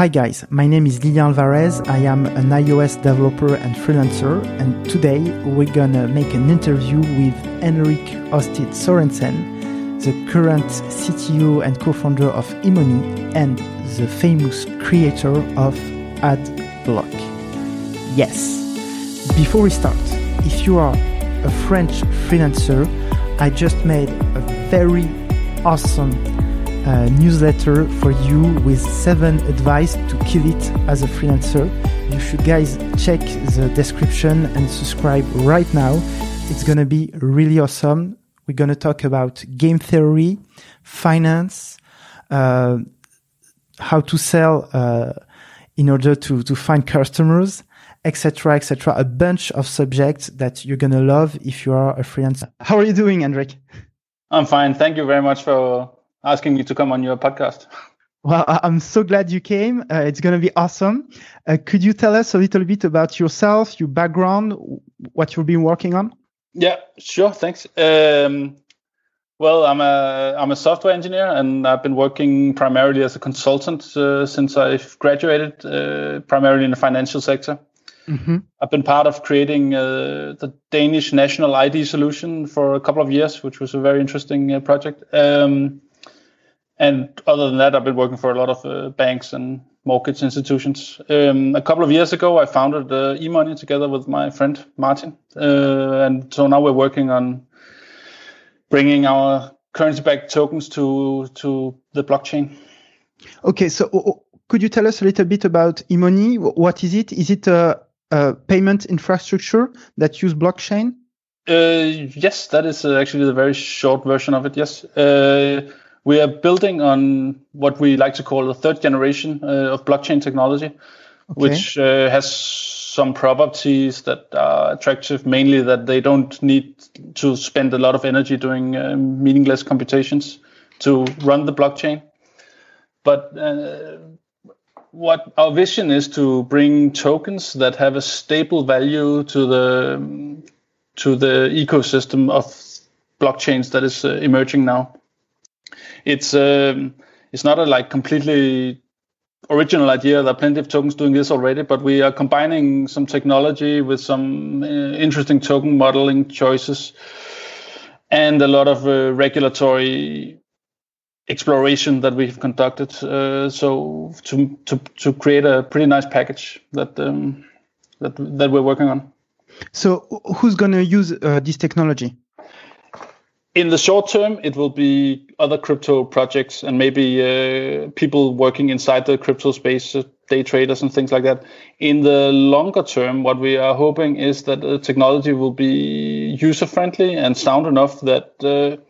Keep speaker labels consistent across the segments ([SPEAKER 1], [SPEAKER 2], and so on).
[SPEAKER 1] Hi guys, my name is Lilian Alvarez. I am an iOS developer and freelancer, and today we're gonna make an interview with Henrik Aasted Sorensen, the current CTO and co-founder of eMoney and the famous creator of AdBlock. Yes. Before we start, if you are a French freelancer, I just made a very awesome newsletter for you with seven advice to kill it as a freelancer. You should guys check the description and subscribe right now. It's gonna be really awesome. We're gonna talk about game theory, finance, uh, how to sell uh, in order to to find customers, etc., etc. A bunch of subjects that you're gonna love if you are a freelancer. How are you doing, Henrik?
[SPEAKER 2] I'm fine. Thank you very much for asking me to come on your podcast.
[SPEAKER 1] Well, I'm so glad you came. Uh, it's going to be awesome. Uh, could you tell us a little bit about yourself, your background, what you've been working on?
[SPEAKER 2] Yeah, sure. Thanks. Um, well, I'm a I'm a software engineer, and I've been working primarily as a consultant uh, since I've graduated, uh, primarily in the financial sector. Mm-hmm. I've been part of creating uh, the Danish national ID solution for a couple of years, which was a very interesting uh, project. Um, and other than that, I've been working for a lot of uh, banks and mortgage institutions. Um, a couple of years ago, I founded uh, eMoney together with my friend Martin, uh, and so now we're working on bringing our currency-backed tokens to to the blockchain.
[SPEAKER 1] Okay, so could you tell us a little bit about eMoney? What is it? Is it a, a payment infrastructure that use blockchain?
[SPEAKER 2] Uh, yes, that is uh, actually the very short version of it. Yes. We are building on what we like to call the third generation uh, of blockchain technology, okay. which uh, has some properties that are attractive, mainly that they don't need to spend a lot of energy doing uh, meaningless computations to run the blockchain. But uh, what our vision is to bring tokens that have a stable value to the to the ecosystem of blockchains that is uh, emerging now it's um, it's not a like completely original idea. There are plenty of tokens doing this already, but we are combining some technology with some uh, interesting token modeling choices and a lot of uh, regulatory exploration that we've conducted. Uh, so to to to create a pretty nice package that um, that that we're working on.
[SPEAKER 1] So who's going to use uh, this technology?
[SPEAKER 2] In the short term, it will be other crypto projects and maybe uh, people working inside the crypto space, uh, day traders and things like that. In the longer term, what we are hoping is that the technology will be user friendly and sound enough that uh,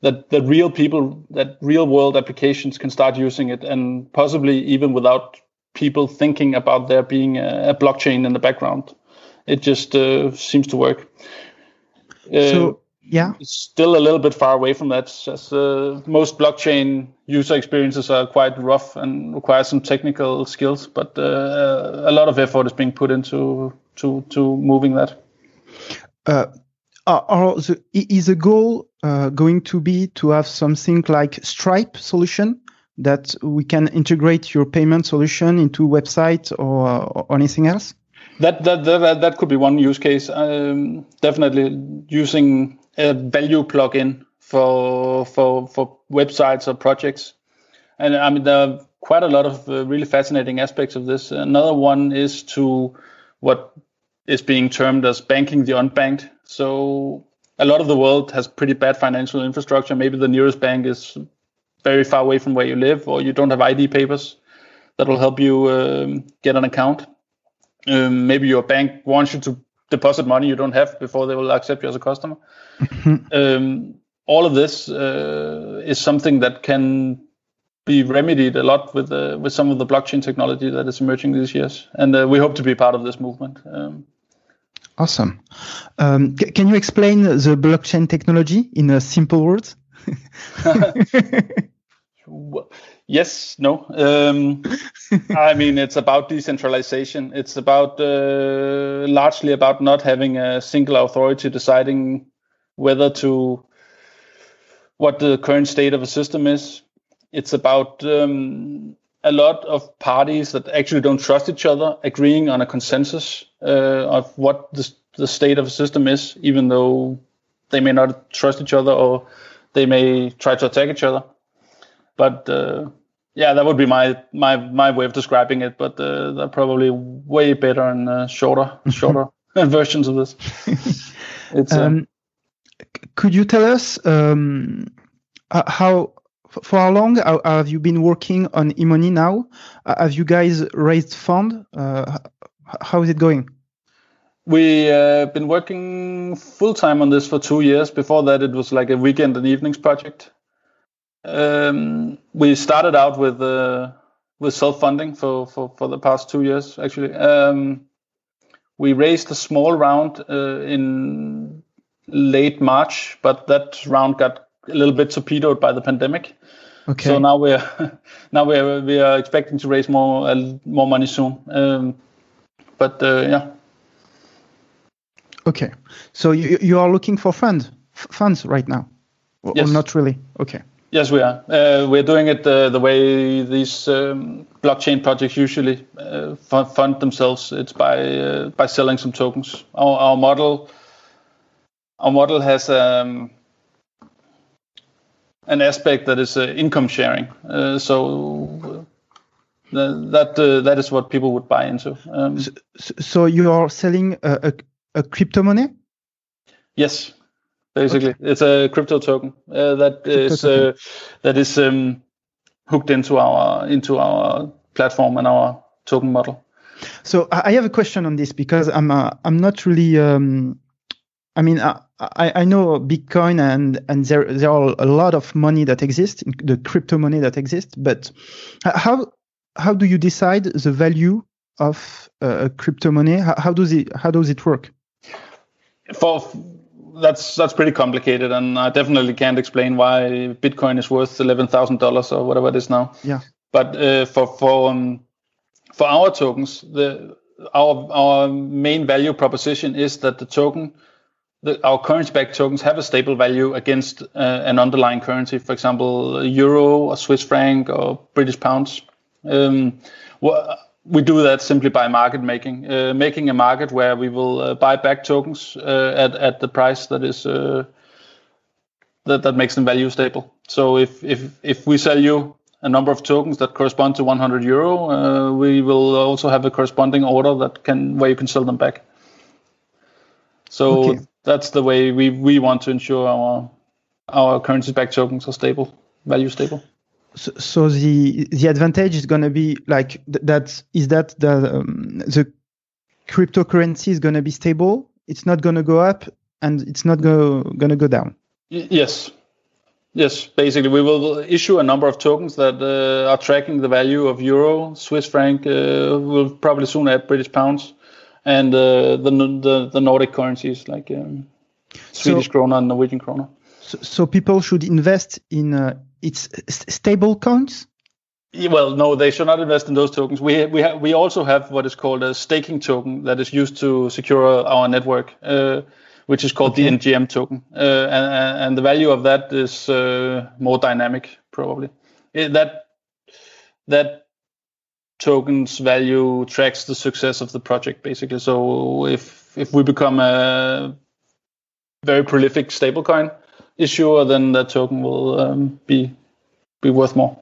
[SPEAKER 2] that that real people, that real world applications can start using it, and possibly even without people thinking about there being a, a blockchain in the background. It just uh, seems to work.
[SPEAKER 1] so uh, yeah.
[SPEAKER 2] It's still a little bit far away from that. As uh, most blockchain user experiences are quite rough and require some technical skills but uh, a lot of effort is being put into to to moving that.
[SPEAKER 1] Uh, are the, is the goal uh, going to be to have something like stripe solution that we can integrate your payment solution into website or, or anything else?
[SPEAKER 2] That, that that that could be one use case. Um, definitely using a value plugin for for for websites or projects. And I mean, there are quite a lot of uh, really fascinating aspects of this. Another one is to what is being termed as banking the unbanked. So a lot of the world has pretty bad financial infrastructure. Maybe the nearest bank is very far away from where you live, or you don't have ID papers that will help you um, get an account. Um, maybe your bank wants you to deposit money you don't have before they will accept you as a customer. um, all of this uh, is something that can be remedied a lot with uh, with some of the blockchain technology that is emerging these years, and uh, we hope to be part of this movement. Um,
[SPEAKER 1] awesome. Um, c- can you explain the blockchain technology in a simple words?
[SPEAKER 2] yes, no. Um, I mean, it's about decentralization. It's about uh, largely about not having a single authority deciding whether to what the current state of a system is. It's about um, a lot of parties that actually don't trust each other agreeing on a consensus uh, of what the, the state of a system is, even though they may not trust each other or they may try to attack each other. But uh, yeah, that would be my my my way of describing it. But uh, they're probably way better and uh, shorter shorter versions of this.
[SPEAKER 1] it's, uh, um, could you tell us um, how for how long have you been working on eMoney now? Have you guys raised fund? Uh, how is it going?
[SPEAKER 2] We uh, been working full time on this for two years. Before that, it was like a weekend and evenings project. Um, we started out with uh, with self funding for, for for the past two years. Actually, um, we raised a small round uh, in late March, but that round got a little bit torpedoed by the pandemic. Okay. So now we're now we're we are expecting to raise more uh, more money soon. Um, but uh, yeah.
[SPEAKER 1] Okay, so you you are looking for funds funds right now, or, yes. or not really? Okay.
[SPEAKER 2] Yes, we are. Uh, we're doing it uh, the way these um, blockchain projects usually uh, fund themselves. It's by uh, by selling some tokens. Our, our model our model has um, an aspect that is uh, income sharing. Uh, so that uh, that is what people would buy into. Um,
[SPEAKER 1] so, so, you are selling a, a, a, crypto money?
[SPEAKER 2] Yes, basically, okay. it's a crypto token uh, that crypto is token. Uh, that is um, hooked into our into our platform and our token model.
[SPEAKER 1] So I have a question on this because I'm uh, I'm not really um, I mean, I, I know Bitcoin and, and there, there are a lot of money that exists, the crypto money that exists, but how, how do you decide the value of a crypto money? How, how does it, how does it work?
[SPEAKER 2] For, that's, that's pretty complicated and I definitely can't explain why Bitcoin is worth $11,000 or whatever it is now.
[SPEAKER 1] Yeah.
[SPEAKER 2] But uh, for, for, um, for our tokens, the, our, our main value proposition is that the token the, our currency-backed tokens have a stable value against uh, an underlying currency, for example, euro or Swiss franc or British pounds. Um, we do that simply by market making, uh, making a market where we will uh, buy back tokens uh, at at the price that is uh, that that makes them value stable. So if if if we sell you a number of tokens that correspond to 100 euro, uh, we will also have a corresponding order that can where you can sell them back. So okay that's the way we, we want to ensure our our currency backed tokens are stable, value stable.
[SPEAKER 1] So, so the the advantage is going to be like th- that is that the um, the cryptocurrency is going to be stable. It's not going to go up and it's not go, going to go down.
[SPEAKER 2] Y- yes, yes. Basically, we will issue a number of tokens that uh, are tracking the value of euro, Swiss franc. Uh, we'll probably soon add British pounds and uh, the, the the Nordic currencies like um, Swedish so, krona and Norwegian krona.
[SPEAKER 1] So, so people should invest in uh, its stable coins.
[SPEAKER 2] Well, no, they should not invest in those tokens. We we have we also have what is called a staking token that is used to secure our network, uh, which is called okay. the NGM token, uh, and and the value of that is uh, more dynamic, probably. It, that that token's value tracks the success of the project basically. So if if we become a very prolific stablecoin issuer, then that token will um, be be worth more.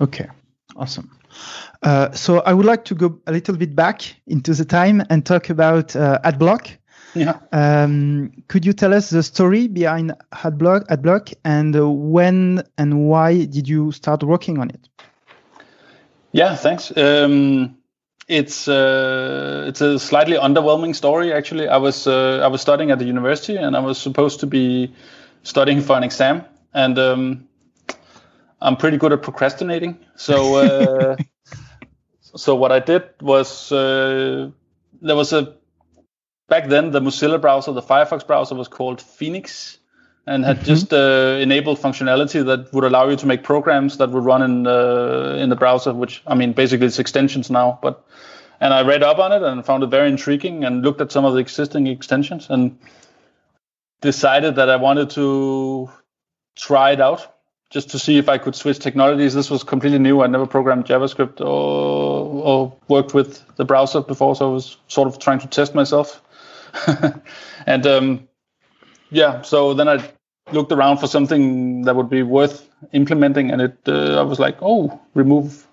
[SPEAKER 1] Okay, awesome. Uh, so I would like to go a little bit back into the time and talk about uh, AdBlock.
[SPEAKER 2] Yeah.
[SPEAKER 1] Um, could you tell us the story behind AdBlock, AdBlock, and uh, when and why did you start working on it?
[SPEAKER 2] Yeah, thanks. Um, it's uh, it's a slightly underwhelming story actually. I was uh, I was studying at the university and I was supposed to be studying for an exam, and um, I'm pretty good at procrastinating. So uh, so what I did was uh, there was a back then the Mozilla browser, the Firefox browser was called Phoenix, and had mm-hmm. just uh, enabled functionality that would allow you to make programs that would run in the in the browser. Which I mean, basically it's extensions now. But and I read up on it and found it very intriguing and looked at some of the existing extensions and decided that I wanted to try it out just to see if I could switch technologies. This was completely new. I never programmed JavaScript or, or worked with the browser before, so I was sort of trying to test myself. and um, yeah, so then I looked around for something that would be worth implementing, and it uh, I was like, oh, remove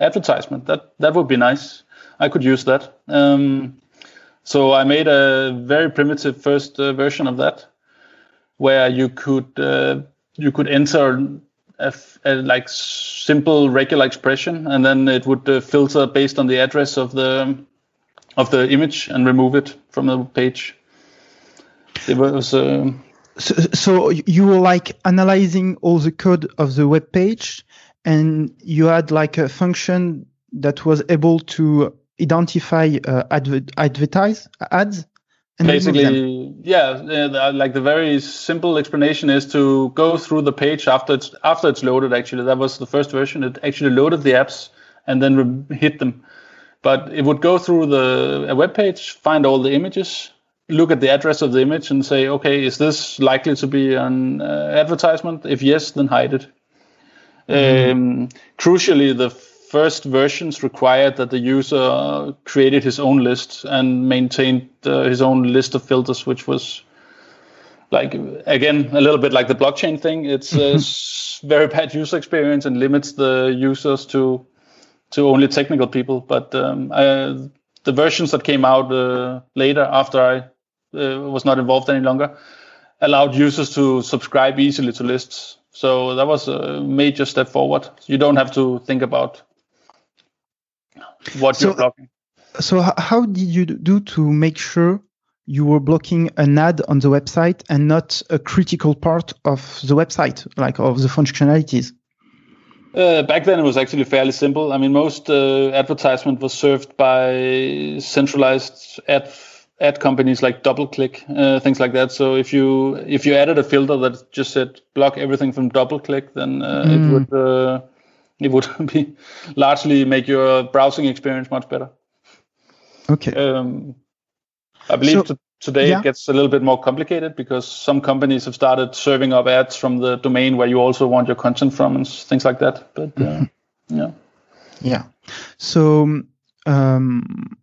[SPEAKER 2] advertisement. That that would be nice. I could use that. Um, so I made a very primitive first uh, version of that, where you could uh, you could enter a, like simple regular expression, and then it would uh, filter based on the address of the of the image and remove it from the page. It was. Uh,
[SPEAKER 1] so, so you were like analyzing all the code of the web page, and you had like a function that was able to identify uh, adver- advertise ads
[SPEAKER 2] basically yeah like the very simple explanation is to go through the page after it's after it's loaded actually. That was the first version. It actually loaded the apps and then re- hit them. But it would go through the a web page find all the images look at the address of the image and say okay is this likely to be an uh, advertisement? If yes then hide it. Mm-hmm. um, crucially the first versions required that the user created his own list and maintained uh, his own list of filters, which was like again a little bit like the blockchain thing. It's a very bad user experience and limits the users to to only technical people. But um, I, the versions that came out uh, later after I uh, was not involved any longer allowed users to subscribe easily to lists. So that was a major step forward. You don't have to think about what so, you're blocking.
[SPEAKER 1] So how did you do to make sure you were blocking an ad on the website and not a critical part of the website, like of the functionalities?
[SPEAKER 2] Uh, back then, it was actually fairly simple. I mean, most uh, advertisement was served by centralized ad ad companies like DoubleClick, uh, things like that. So if you if you added a filter that just said block everything from DoubleClick, then mm. it would uh, it would be largely make your browsing experience much better.
[SPEAKER 1] Okay.
[SPEAKER 2] Um, I believe so, today yeah. it gets a little bit more complicated because some companies have started serving up ads from the domain where you also want your content from and things like that. But uh, mm-hmm. yeah.
[SPEAKER 1] Yeah. So um,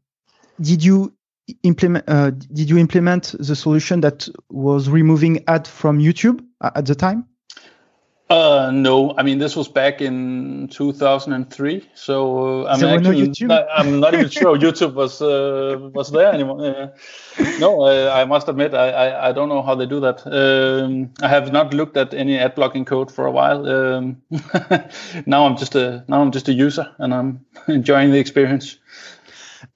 [SPEAKER 1] did you implement uh, did you implement the solution that was removing ad from YouTube at the time?
[SPEAKER 2] Uh, no, I mean this was back in 2003, so uh, I mean actually, not, I'm not even sure YouTube was uh, was there anymore. Uh, no, I, I, must admit I, I, I don't know how they do that. Um, I have not looked at any ad blocking code for a while. Um, now I'm just a now I'm just a user and I'm enjoying the experience.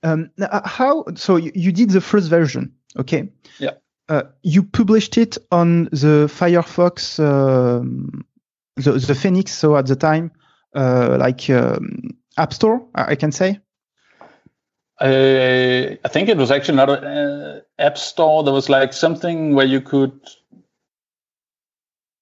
[SPEAKER 1] Um, how so? You, you did the first version, okay?
[SPEAKER 2] Yeah.
[SPEAKER 1] Uh, you published it on the Firefox um, the, the Phoenix, so at the time, uh, like um, App Store, I can say.
[SPEAKER 2] I, I think it was actually not an uh, app store. There was like something where you could.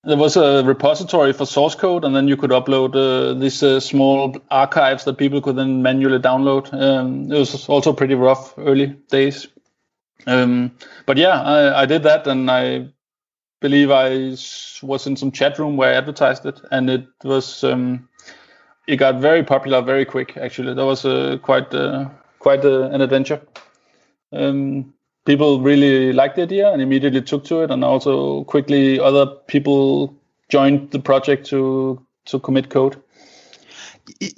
[SPEAKER 2] There was a repository for source code, and then you could upload uh, these uh, small archives that people could then manually download. Um, it was also pretty rough early days. Um, but yeah, I, I did that, and I believe I was in some chat room where I advertised it, and it was um, it got very popular very quick. Actually, that was uh, quite uh, quite uh, an adventure. Um, people really liked the idea and immediately took to it, and also quickly other people joined the project to to commit code.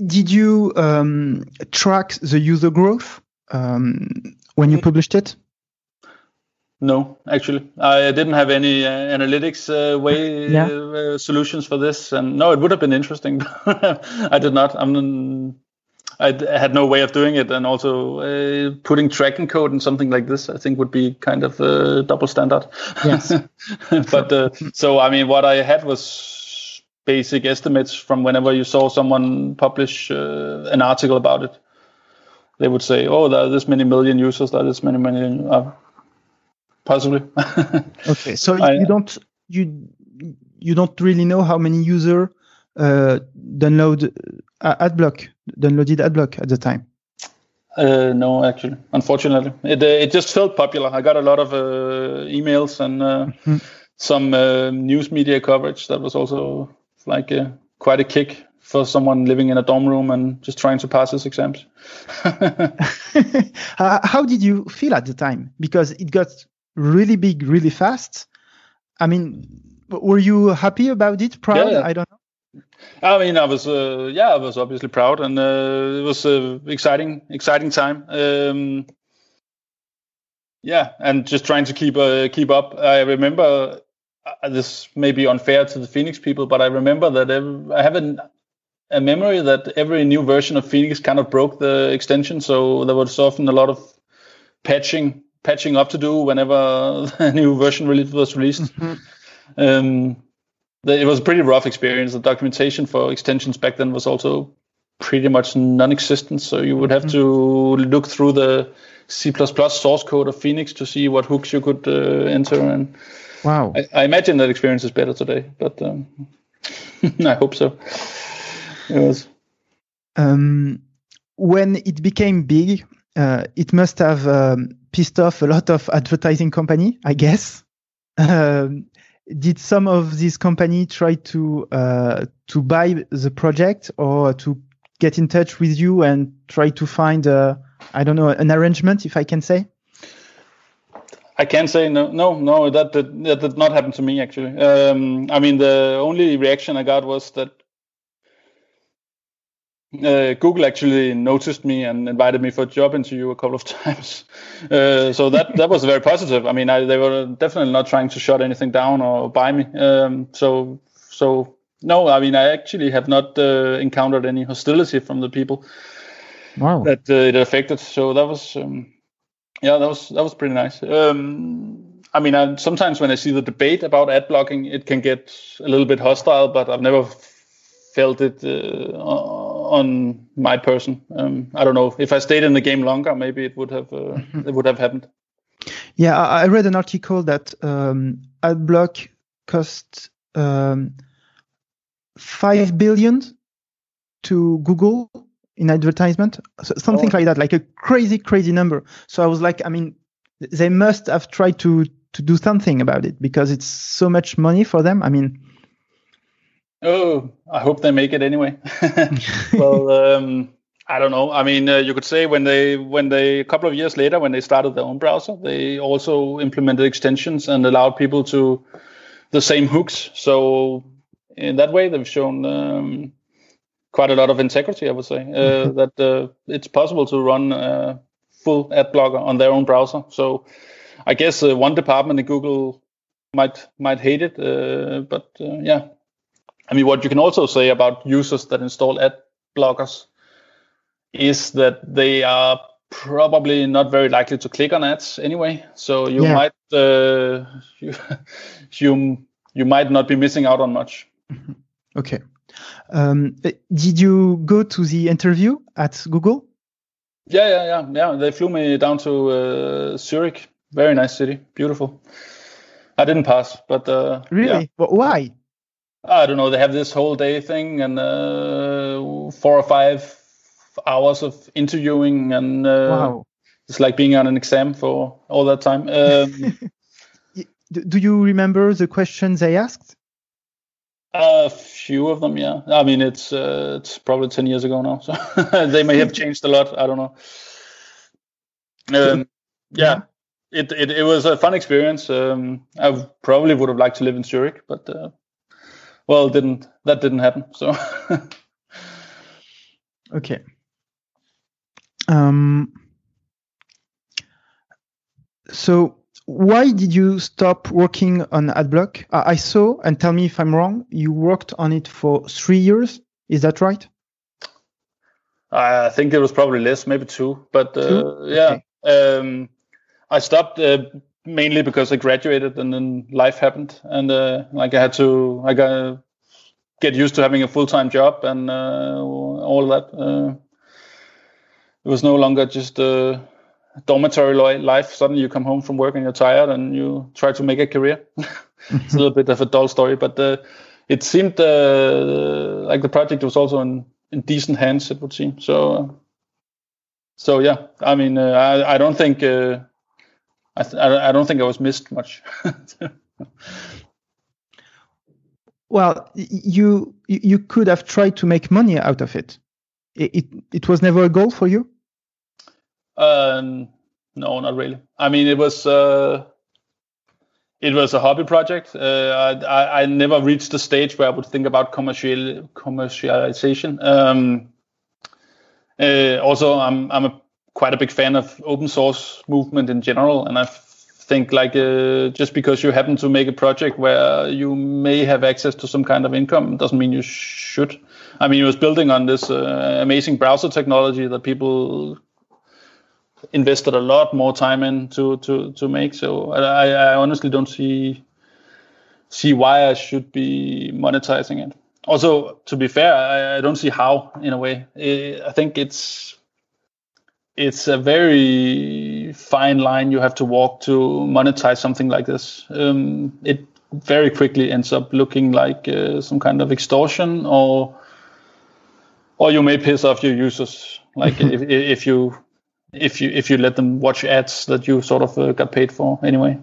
[SPEAKER 1] Did you um, track the user growth um, when you mm-hmm. published it?
[SPEAKER 2] No, actually, I didn't have any uh, analytics uh, way yeah. uh, solutions for this, and no, it would have been interesting. I did not. I'm. I had no way of doing it, and also uh, putting tracking code in something like this, I think, would be kind of a double standard.
[SPEAKER 1] Yes.
[SPEAKER 2] but uh, so, I mean, what I had was basic estimates from whenever you saw someone publish uh, an article about it. They would say, "Oh, there are this many million users. There are this many million." Possibly.
[SPEAKER 1] okay, so I, you don't you you don't really know how many user uh, download uh, AdBlock downloaded AdBlock at the time.
[SPEAKER 2] Uh, no, actually, unfortunately, it uh, it just felt popular. I got a lot of uh, emails and uh, mm-hmm. some uh, news media coverage that was also like a, quite a kick for someone living in a dorm room and just trying to pass his exams.
[SPEAKER 1] uh, how did you feel at the time? Because it got really big, really fast. I mean, were you happy about it? Proud? Yeah, I don't know.
[SPEAKER 2] I mean, I was, uh, yeah, I was obviously proud, and uh, it was an exciting, exciting time. Um, yeah, and just trying to keep uh, keep up. I remember uh, this may be unfair to the Phoenix people, but I remember that every, I have an, a memory that every new version of Phoenix kind of broke the extension, so there was often a lot of patching patching up to do whenever a new version was released. Mm-hmm. Um, it was a pretty rough experience. The documentation for extensions back then was also pretty much non-existent. So you would have mm-hmm. to look through the C++ source code of Phoenix to see what hooks you could uh, enter. And
[SPEAKER 1] wow,
[SPEAKER 2] I, I, imagine that experience is better today, but um, I hope so. It was.
[SPEAKER 1] Um, when it became big, uh, it must have um, pissed off a lot of advertising company, I guess. Um, did some of these company try to uh, to buy the project or to get in touch with you and try to find a, I don't know an arrangement if I can say?
[SPEAKER 2] I can't say no, no, no. That did, that did not happen to me actually. Um, I mean, the only reaction I got was that uh, Google actually noticed me and invited me for a job interview a couple of times. Uh, so that that was very positive. I mean, I, they were definitely not trying to shut anything down or buy me. Um, so so no, I mean, I actually have not uh, encountered any hostility from the people
[SPEAKER 1] wow.
[SPEAKER 2] that uh, it affected. So that was um, yeah, that was that was pretty nice. Um, I mean, I, sometimes when I see the debate about ad blocking, it can get a little bit hostile, but I've never felt it uh, on my person. Um, I don't know if I stayed in the game longer, maybe it would have uh, it would have happened.
[SPEAKER 1] Yeah, I read an article that um, AdBlock cost um, five billion to Google in advertisement, something oh. like that, like a crazy, crazy number. So I was like, I mean, they must have tried to to do something about it because it's so much money for them. I mean,
[SPEAKER 2] Oh, I hope they make it anyway. well, um, I don't know. I mean, uh, you could say when they when they a couple of years later when they started their own browser, they also implemented extensions and allowed people to the same hooks. So in that way, they've shown um, quite a lot of integrity. I would say uh, mm-hmm. that uh, it's possible to run a full ad blocker on their own browser. So I guess uh, one department in Google might might hate it, uh, but uh, yeah, I mean, what you can also say about users that install ad blockers is that they are probably not very likely to click on ads anyway. So you yeah. might uh, you, you you might not be missing out on much.
[SPEAKER 1] Mm-hmm. Okay. Um, did you go to the interview at Google?
[SPEAKER 2] Yeah, yeah, yeah, yeah. They flew me down to uh, Zurich. Very nice city, beautiful. I didn't pass, but uh,
[SPEAKER 1] really,
[SPEAKER 2] yeah.
[SPEAKER 1] but why?
[SPEAKER 2] I don't know. They have this whole day thing and uh, four or five hours of interviewing, and uh, wow. it's like being on an exam for all that time. Um,
[SPEAKER 1] Do you remember the questions they asked?
[SPEAKER 2] A few of them, yeah. I mean, it's uh, it's probably ten years ago now, so they may have changed a lot. I don't know. Um, yeah, it, it it was a fun experience. Um, I probably would have liked to live in Zurich, but uh, well, didn't that didn't happen. So
[SPEAKER 1] okay. Um, so why did you stop working on AdBlock? I saw, and tell me if I'm wrong, you worked on it for three years. Is that right?
[SPEAKER 2] I think it was probably less, maybe two. But uh, two? yeah, okay. um, I stopped uh, mainly because I graduated and then life happened, and uh, like I had to, I got get used to having a full time job and uh, all that. Uh, it was no longer just a dormitory life. Suddenly you come home from work and you're tired and you try to make a career. it's a little bit of a dull story, but uh, it seemed like the project was also in, in decent hands. It would seem so. so yeah, I mean, I, I don't think. I, th- I don't think I was missed much.
[SPEAKER 1] well, you you could have tried to make money out of it. It it, it was never a goal for you.
[SPEAKER 2] Um, no, not really. I mean, it was uh, it was a hobby project. Uh, I, I never reached the stage where I would think about commercial commercialization. Um, uh, also, I'm I'm a quite a big fan of open source movement in general, and I think like uh, just because you happen to make a project where you may have access to some kind of income doesn't mean you should. I mean, it was building on this uh, amazing browser technology that people invested a lot more time in to to to make. So I, I honestly don't see see why I should be monetizing it. Also, to be fair, I, I don't see how. In a way, I think it's it's a very fine line you have to walk to monetize something like this. Um, it very quickly ends up looking like uh, some kind of extortion, or or you may piss off your users. Like if if you if you if you let them watch ads that you sort of uh, got paid for anyway.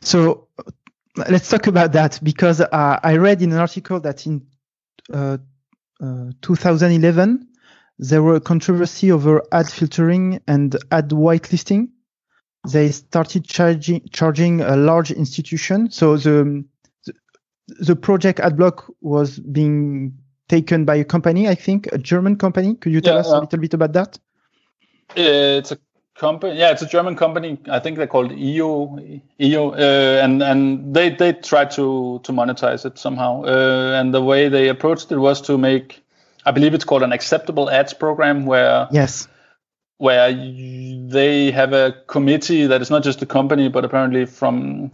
[SPEAKER 1] So let's talk about that because uh, I read in an article that in uh, uh 2011 there were a controversy over ad filtering and ad whitelisting. They started charging charging a large institution. So the the project AdBlock was being taken by a company, I think, a German company. Could you tell yeah, us a little bit about that?
[SPEAKER 2] It's a company. Yeah, it's a German company. I think they're called Eyeo. Eyeo, uh, and and they they tried to to monetize it somehow. Uh, and the way they approached it was to make, I believe it's called an acceptable ads program, where
[SPEAKER 1] yes,
[SPEAKER 2] where they have a committee that is not just the company, but apparently from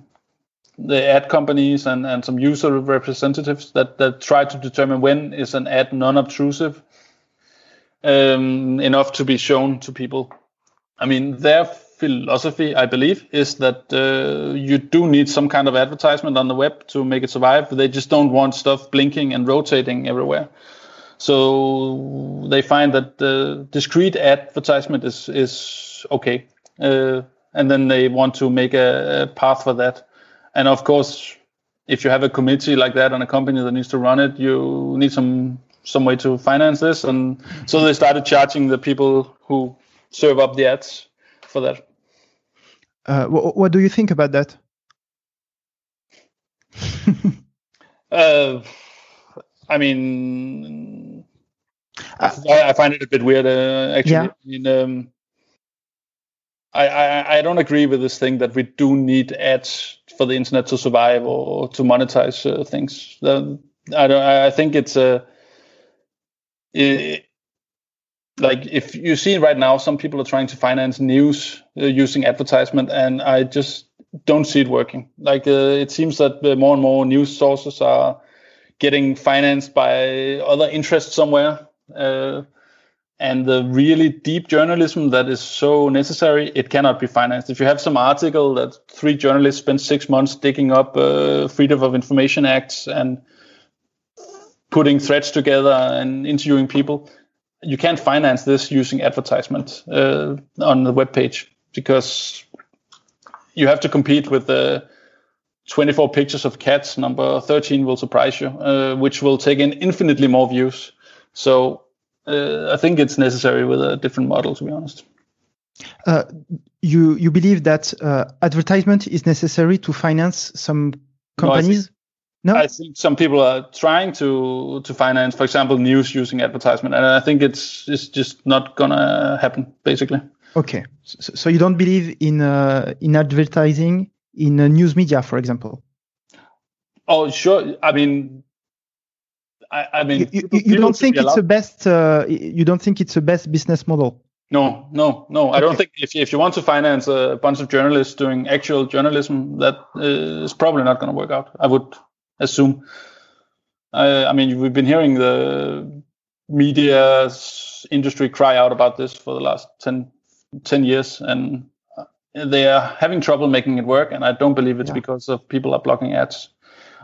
[SPEAKER 2] the ad companies and, and some user representatives that, that try to determine when is an ad non-obtrusive um, enough to be shown to people. I mean, their philosophy, I believe, is that uh, you do need some kind of advertisement on the web to make it survive. They just don't want stuff blinking and rotating everywhere. So they find that the discrete advertisement is is okay, uh, and then they want to make a, a path for that. And of course, if you have a committee like that and a company that needs to run it, you need some some way to finance this, and so they started charging the people who serve up the ads for that.
[SPEAKER 1] Uh, what, what do you think about that?
[SPEAKER 2] uh, I mean, I, I, find it a bit weird. Uh, actually, yeah. I mean, um, I, I, I don't agree with this thing that we do need ads for the internet to survive or to monetize uh, things. I don't. I think it's a it, like if you see right now, some people are trying to finance news uh, using advertisement, and I just don't see it working. Like uh, it seems that uh, more and more news sources are getting financed by other interests somewhere. Uh, and the really deep journalism that is so necessary, it cannot be financed. If you have some article that three journalists spent six months digging up uh, Freedom of Information Acts and putting threads together and interviewing people. You can't finance this using advertisement uh, on the web page because you have to compete with the 24 pictures of cats. Number 13 will surprise you, uh, which will take in infinitely more views. So uh, I think it's necessary with a different model, to be honest.
[SPEAKER 1] Uh, you you believe that uh, advertisement is necessary to finance some companies?
[SPEAKER 2] No, I think some people are trying to to finance, for example, news using advertisement, and I think it's it's just not gonna happen, basically.
[SPEAKER 1] Okay, so, so you don't believe in uh, in advertising in uh, news media, for example?
[SPEAKER 2] Oh, sure. I mean, I, I mean,
[SPEAKER 1] you, you, you don't think it's the best. Uh, you don't think it's the best business model?
[SPEAKER 2] No, no, no. I don't think if if you want to finance a bunch of journalists doing actual journalism, that is probably not going to work out. I would assume. I, I mean, we've been hearing the media industry cry out about this for the last 10, 10 years, and they are having trouble making it work. And I don't believe it's yeah. because of people are blocking ads.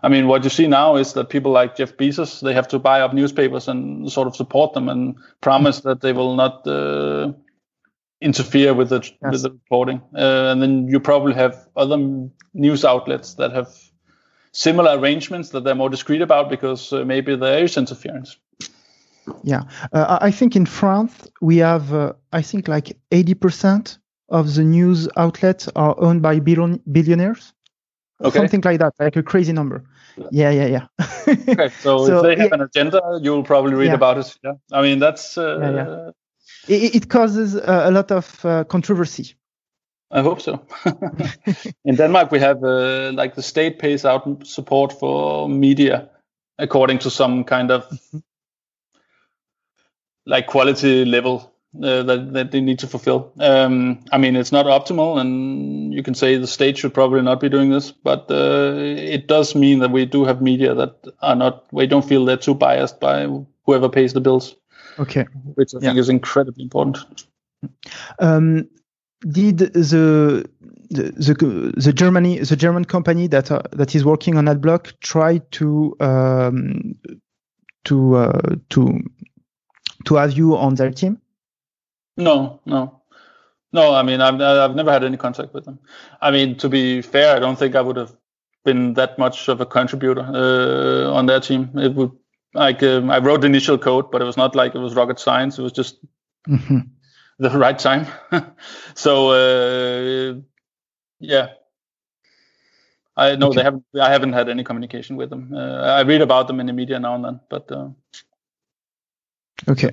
[SPEAKER 2] I mean, what you see now is that people like Jeff Bezos they have to buy up newspapers and sort of support them and promise that they will not uh, interfere with the yes. with the reporting. Uh, and then you probably have other news outlets that have similar arrangements that they're more discreet about because uh, maybe there is interference.
[SPEAKER 1] Yeah, uh, I think in France we have, uh, I think like 80% of the news outlets are owned by billion- billionaires. Okay. Something like that, like a crazy number. Yeah, yeah, yeah.
[SPEAKER 2] okay, so, so, if they have yeah. an agenda, you'll probably read yeah. about it. Yeah, I mean that's. Uh, yeah,
[SPEAKER 1] it, it, causes a lot of uh, controversy.
[SPEAKER 2] I hope so. in Denmark, we have uh, like the state pays out support for media according to some kind of mm-hmm. like quality level uh, that, that they need to fulfill. Um, I mean, it's not optimal, and you can say the state should probably not be doing this, but uh, it does mean that we do have media that are not, we don't feel they're too biased by whoever pays the bills.
[SPEAKER 1] Okay.
[SPEAKER 2] Which I yeah. think is incredibly important.
[SPEAKER 1] Um, did the the, the, the Germany the German company that uh, that is working on AdBlock try to um, to uh, to to have you on their team?
[SPEAKER 2] No, no, no. I mean, I've I've never had any contact with them. I mean, to be fair, I don't think I would have been that much of a contributor uh, on their team. It would like um, I wrote the initial code, but it was not like it was rocket science. It was just mm-hmm. the right time. so uh, yeah, I know okay. they haven't. I haven't had any communication with them. Uh, I read about them in the media now and then, but uh,
[SPEAKER 1] okay.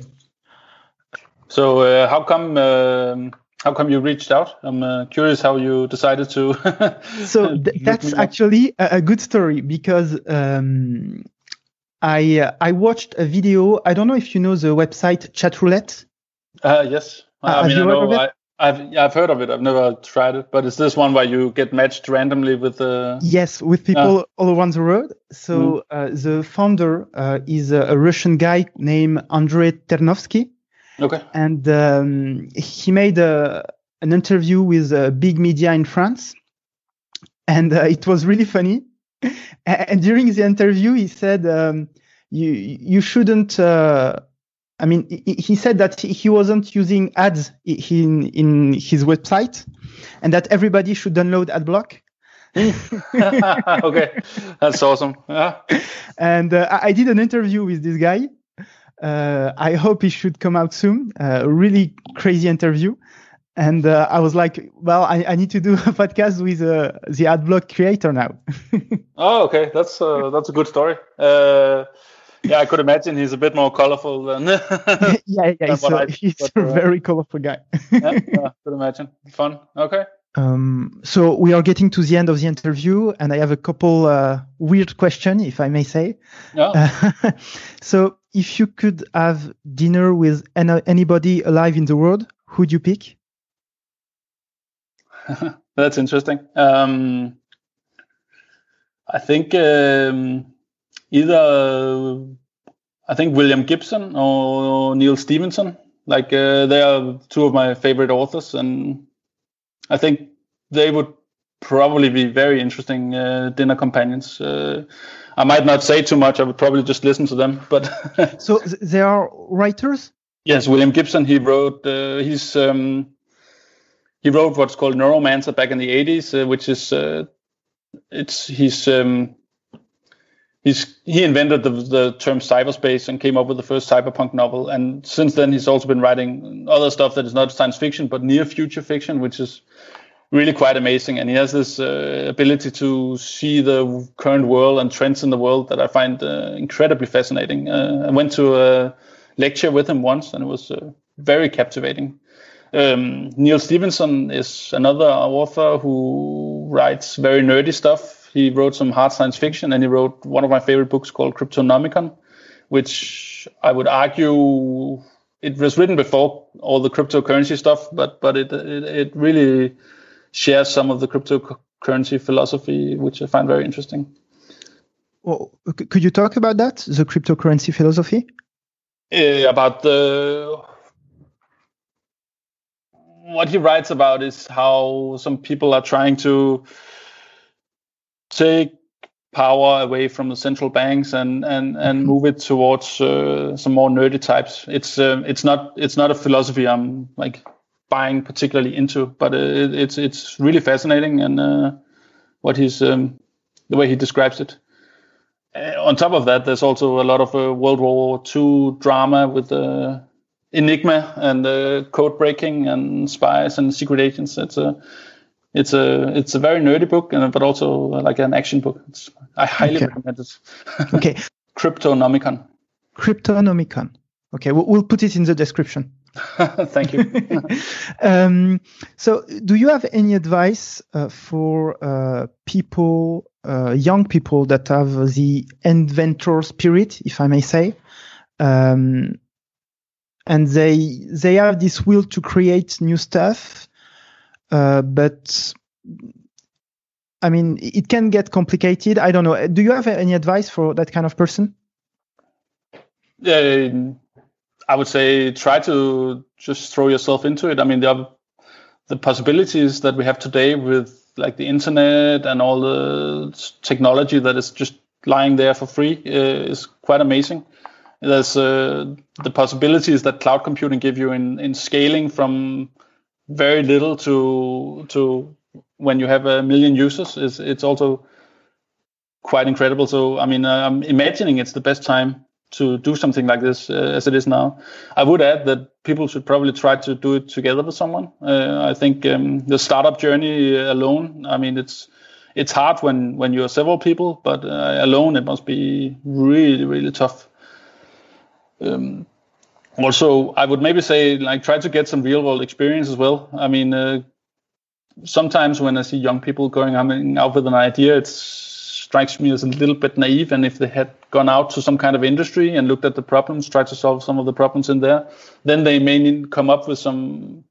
[SPEAKER 2] So uh, how come um, how come you reached out? I'm uh, curious how you decided to.
[SPEAKER 1] so th- that's actually a, a, good story because um, I uh, I watched a video. I don't know if you know the website Chatroulette.
[SPEAKER 2] Uh, yes, uh, I mean I know. I, I've I've heard of it. I've never tried it, but is this one where you get matched randomly with the?
[SPEAKER 1] Yes, with people uh, all around the world. So mm. the founder is a, a Russian guy named Andrei Ternovsky
[SPEAKER 2] Okay.
[SPEAKER 1] And um, he made a, an interview with a big media in France, and uh, it was really funny. and during the interview, he said, um, "You you shouldn't." Uh, I mean, he said that he wasn't using ads in in his website, and that everybody should download AdBlock.
[SPEAKER 2] okay, that's awesome. Yeah.
[SPEAKER 1] And uh, I did an interview with this guy, I hope he should come out soon. Uh, really crazy interview. And uh, I was like, well, I, I, need to do a podcast with uh, the AdBlock creator now.
[SPEAKER 2] oh, okay. That's uh, that's a good story. Uh, yeah, I could imagine he's a bit more colorful than.
[SPEAKER 1] yeah, yeah, he's, a, he's but, a very colorful guy.
[SPEAKER 2] yeah, yeah, could imagine. Fun. Okay.
[SPEAKER 1] Um, so we are getting to the end of the interview, and I have a couple uh, weird questions, if I may say.
[SPEAKER 2] Yeah.
[SPEAKER 1] so if you could have dinner with anybody alive in the world, who'd you pick?
[SPEAKER 2] That's interesting. Um, I think um, either I think William Gibson or Neal Stephenson. Like uh, they are two of my favorite authors, and I think they would probably be very interesting uh, dinner companions. Uh, I might not say too much. I would probably just listen to them. But
[SPEAKER 1] so they are writers.
[SPEAKER 2] Yes, William Gibson. He wrote. Uh, he's um, he wrote what's called Neuromancer back in the 80s, uh, which is uh, it's he's um, he's he invented the, the term cyberspace and came up with the first cyberpunk novel. And since then, he's also been writing other stuff that is not science fiction but near future fiction, which is really quite amazing. And he has this uh, ability to see the current world and trends in the world that I find uh, incredibly fascinating. Uh, I went to a lecture with him once, and it was uh, very captivating. Um, Neal Stephenson is another author who writes very nerdy stuff. He wrote some hard science fiction, and he wrote one of my favorite books called Cryptonomicon, which I would argue it was written before all the cryptocurrency stuff, but but it it, it really shares some of the cryptocurrency philosophy, which I find very interesting.
[SPEAKER 1] Well, could you talk about that, the cryptocurrency philosophy?
[SPEAKER 2] Uh, about the what he writes about is how some people are trying to take power away from the central banks and and and mm-hmm. move it towards uh, some more nerdy types. It's uh, it's not it's not a philosophy I'm like buying particularly into, but uh, it, it's it's really fascinating and uh, what he's um, the way he describes it. Uh, on top of that, there's also a lot of uh, World War II drama with uh, Enigma and uh, code breaking and spies and secret agents. It's a it's a it's a very nerdy book, and but also like an action book. It's, I highly okay. recommend it.
[SPEAKER 1] okay,
[SPEAKER 2] Cryptonomicon.
[SPEAKER 1] Cryptonomicon. Okay, we'll, we'll put it in the description.
[SPEAKER 2] Thank you.
[SPEAKER 1] um, so, do you have any advice uh, for uh, people, uh, young people that have the inventor spirit, if I may say, um, and they they have this will to create new stuff, uh, but I mean, it can get complicated. I don't know. Do you have any advice for that kind of person?
[SPEAKER 2] Yeah, I would say try to just throw yourself into it. I mean, the the possibilities that we have today with like the internet and all the technology that is just lying there for free uh, is quite amazing. There's uh, the possibilities that cloud computing give you in in scaling from very little to to when you have a million users is it's also quite incredible. So I mean, uh, I'm imagining it's the best time to do something like this uh, as it is now. I would add that people should probably try to do it together with someone. Uh, I think um, the startup journey alone, I mean, it's it's hard when when you're several people, but uh, alone it must be really really tough. Um, also, I would maybe say like try to get some real world experience as well. I mean, uh, sometimes when I see young people going out with an idea, it's strikes me as a little bit naive. And if they had gone out to some kind of industry and looked at the problems, tried to solve some of the problems in there, then they may come up with some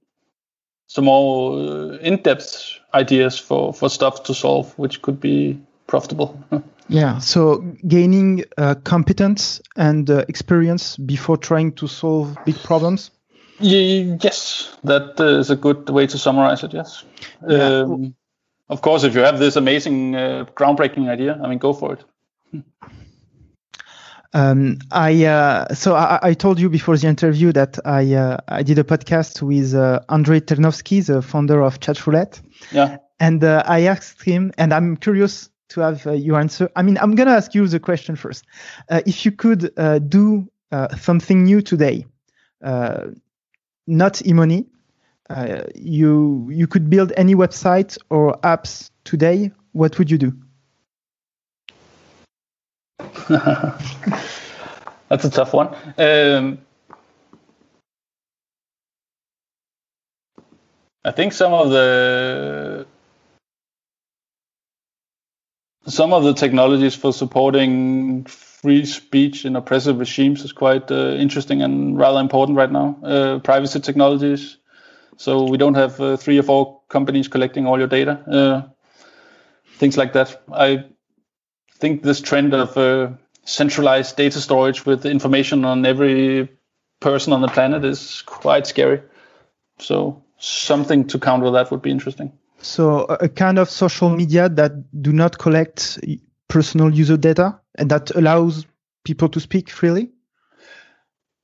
[SPEAKER 2] some more uh, in-depth ideas for for stuff to solve, which could be profitable.
[SPEAKER 1] yeah. So gaining uh, competence and uh, experience before trying to solve big problems.
[SPEAKER 2] Yes, that is a good way to summarize it. Yes. Yeah. Um, of course, if you have this amazing, uh, groundbreaking idea, I mean, go for it.
[SPEAKER 1] Um, I uh, so I, I, told you before the interview that I uh, I did a podcast with uh, Andrei Ternovsky, the founder of Chatroulette.
[SPEAKER 2] Yeah.
[SPEAKER 1] And uh, I asked him, and I'm curious to have uh, your answer. I mean, I'm gonna ask you the question first. Uh, if you could do something new today, not eMoney, uh, you you could build any website or apps today, what would you do?
[SPEAKER 2] That's a tough one. Um, I think some of the some of the technologies for supporting free speech in oppressive regimes is quite uh, interesting and rather important right now. Uh, privacy technologies, so we don't have uh, three or four companies collecting all your data, uh, things like that. I think this trend of uh, centralized data storage with information on every person on the planet is quite scary. So something to counter that would be interesting.
[SPEAKER 1] So a kind of social media that do not collect personal user data and that allows people to speak freely?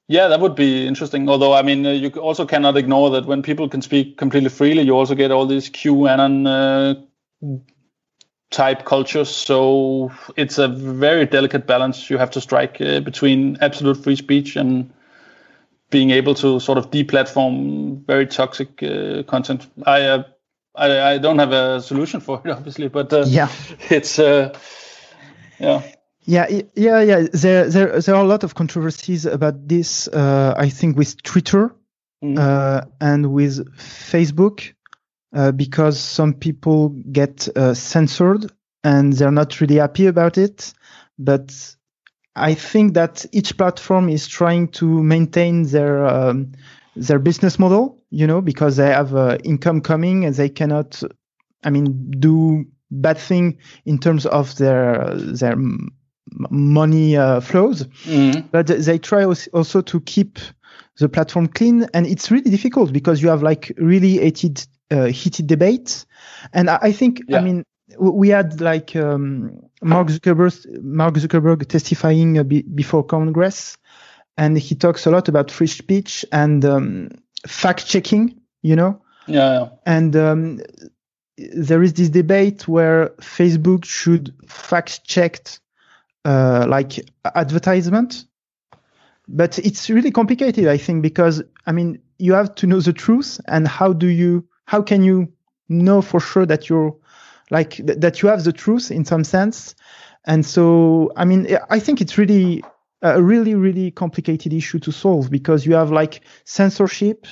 [SPEAKER 2] Yeah, that would be interesting. Although, I mean, uh, you also cannot ignore that when people can speak completely freely, you also get all these QAnon uh, type cultures. So it's a very delicate balance you have to strike uh, between absolute free speech and being able to sort of deplatform very toxic uh, content. I, uh, I, I don't have a solution for it, obviously, but uh,
[SPEAKER 1] yeah,
[SPEAKER 2] it's yeah.
[SPEAKER 1] Yeah, yeah, yeah. There, there, there are a lot of controversies about this. Uh, I think with Twitter mm-hmm. uh, and with Facebook, uh, because some people get uh, censored and they're not really happy about it. But I think that each platform is trying to maintain their um, their business model. You know, because they have uh, income coming and they cannot. I mean, do bad thing in terms of their their money uh, flows, mm. but they try also to keep the platform clean, and it's really difficult because you have like really heated uh, heated debates, and I, I think yeah. I mean we had like um, Mark Zuckerberg Mark Zuckerberg testifying be, before Congress, and he talks a lot about free speech and um, fact checking, you know.
[SPEAKER 2] Yeah. yeah.
[SPEAKER 1] And um, there is this debate where Facebook should fact check uh, like advertisement, but it's really complicated, I think, because I mean you have to know the truth, and how do you how can you know for sure that you're like th- that you have the truth in some sense, and so I mean I think it's really a really really complicated issue to solve because you have like censorship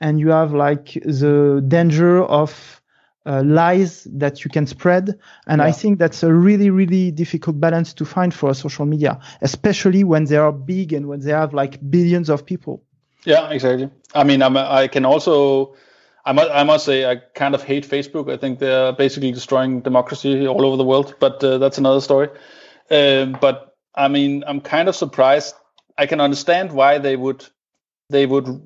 [SPEAKER 1] and you have like the danger of uh, lies that you can spread and yeah. i think that's a really really difficult balance to find for social media especially when they are big and when they have like billions of people
[SPEAKER 2] yeah exactly i mean I'm, i can also I must, I must say I kind of hate Facebook. I think they're basically destroying democracy all over the world, but uh, that's another story. Um, but I mean, I'm kind of surprised. I can understand why they would they would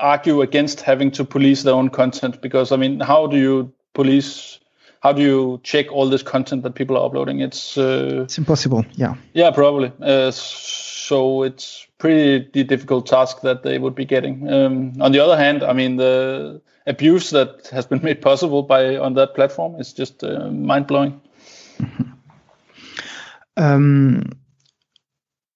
[SPEAKER 2] argue against having to police their own content because I mean, how do you police? How do you check all this content that people are uploading? It's uh,
[SPEAKER 1] it's impossible. Yeah.
[SPEAKER 2] Yeah, probably. Uh, so it's pretty difficult task that they would be getting. Um, on the other hand, I mean the abuse that has been made possible by on that platform is just uh, mind blowing.
[SPEAKER 1] Um,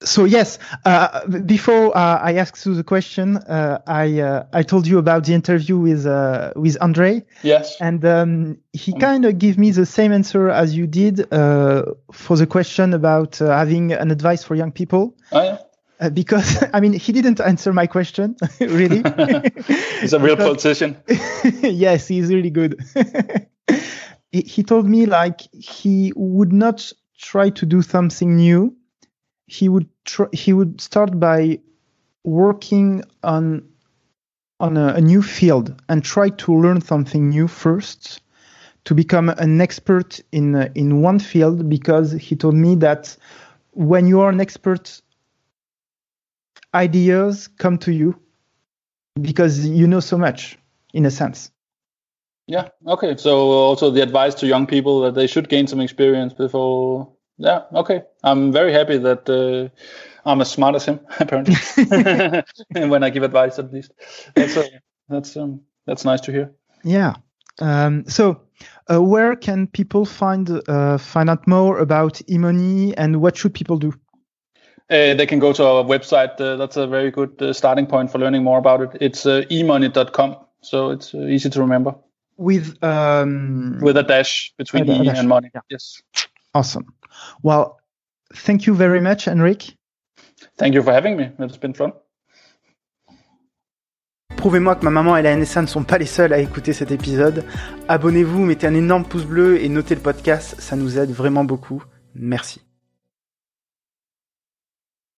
[SPEAKER 1] so yes, uh, before uh, I ask you the question, uh, I uh, I told you about the interview with uh, with Andre.
[SPEAKER 2] Yes.
[SPEAKER 1] And um, he mm. kind of gave me the same answer as you did uh, for the question about having an advice for young people.
[SPEAKER 2] Oh yeah.
[SPEAKER 1] because I mean, he didn't answer my question really.
[SPEAKER 2] he's a real politician.
[SPEAKER 1] yes, he's really good. he, he told me like he would not try to do something new he would tr- he would start by working on on a, a, new field and try to learn something new first to become an expert in uh, in one field because he told me that when you are an expert ideas come to you because you know so much in a sense.
[SPEAKER 2] Yeah okay so also the advice to young people that they should gain some experience before yeah, okay. I'm very happy that uh, I'm as smart as him, apparently. And when I give advice, at least. That's uh, that's um, that's nice to hear.
[SPEAKER 1] Yeah. Um, so, uh, where can people find uh, find out more about eMoney and what should people do?
[SPEAKER 2] Uh, they can go to our website. Uh, that's a very good starting point for learning more about it. It's emoney.com, so it's easy to remember.
[SPEAKER 1] With um,
[SPEAKER 2] with a dash between e dash. and money. Yeah. Yes.
[SPEAKER 1] Awesome. Well, thank you very much, Henrik.
[SPEAKER 2] Thank you for having me. It's been fun.
[SPEAKER 1] Prouvez-moi que ma maman et la NSA ne sont pas les seuls à écouter cet épisode. Abonnez-vous, mettez un énorme pouce bleu et notez le podcast, ça nous aide vraiment beaucoup. Merci.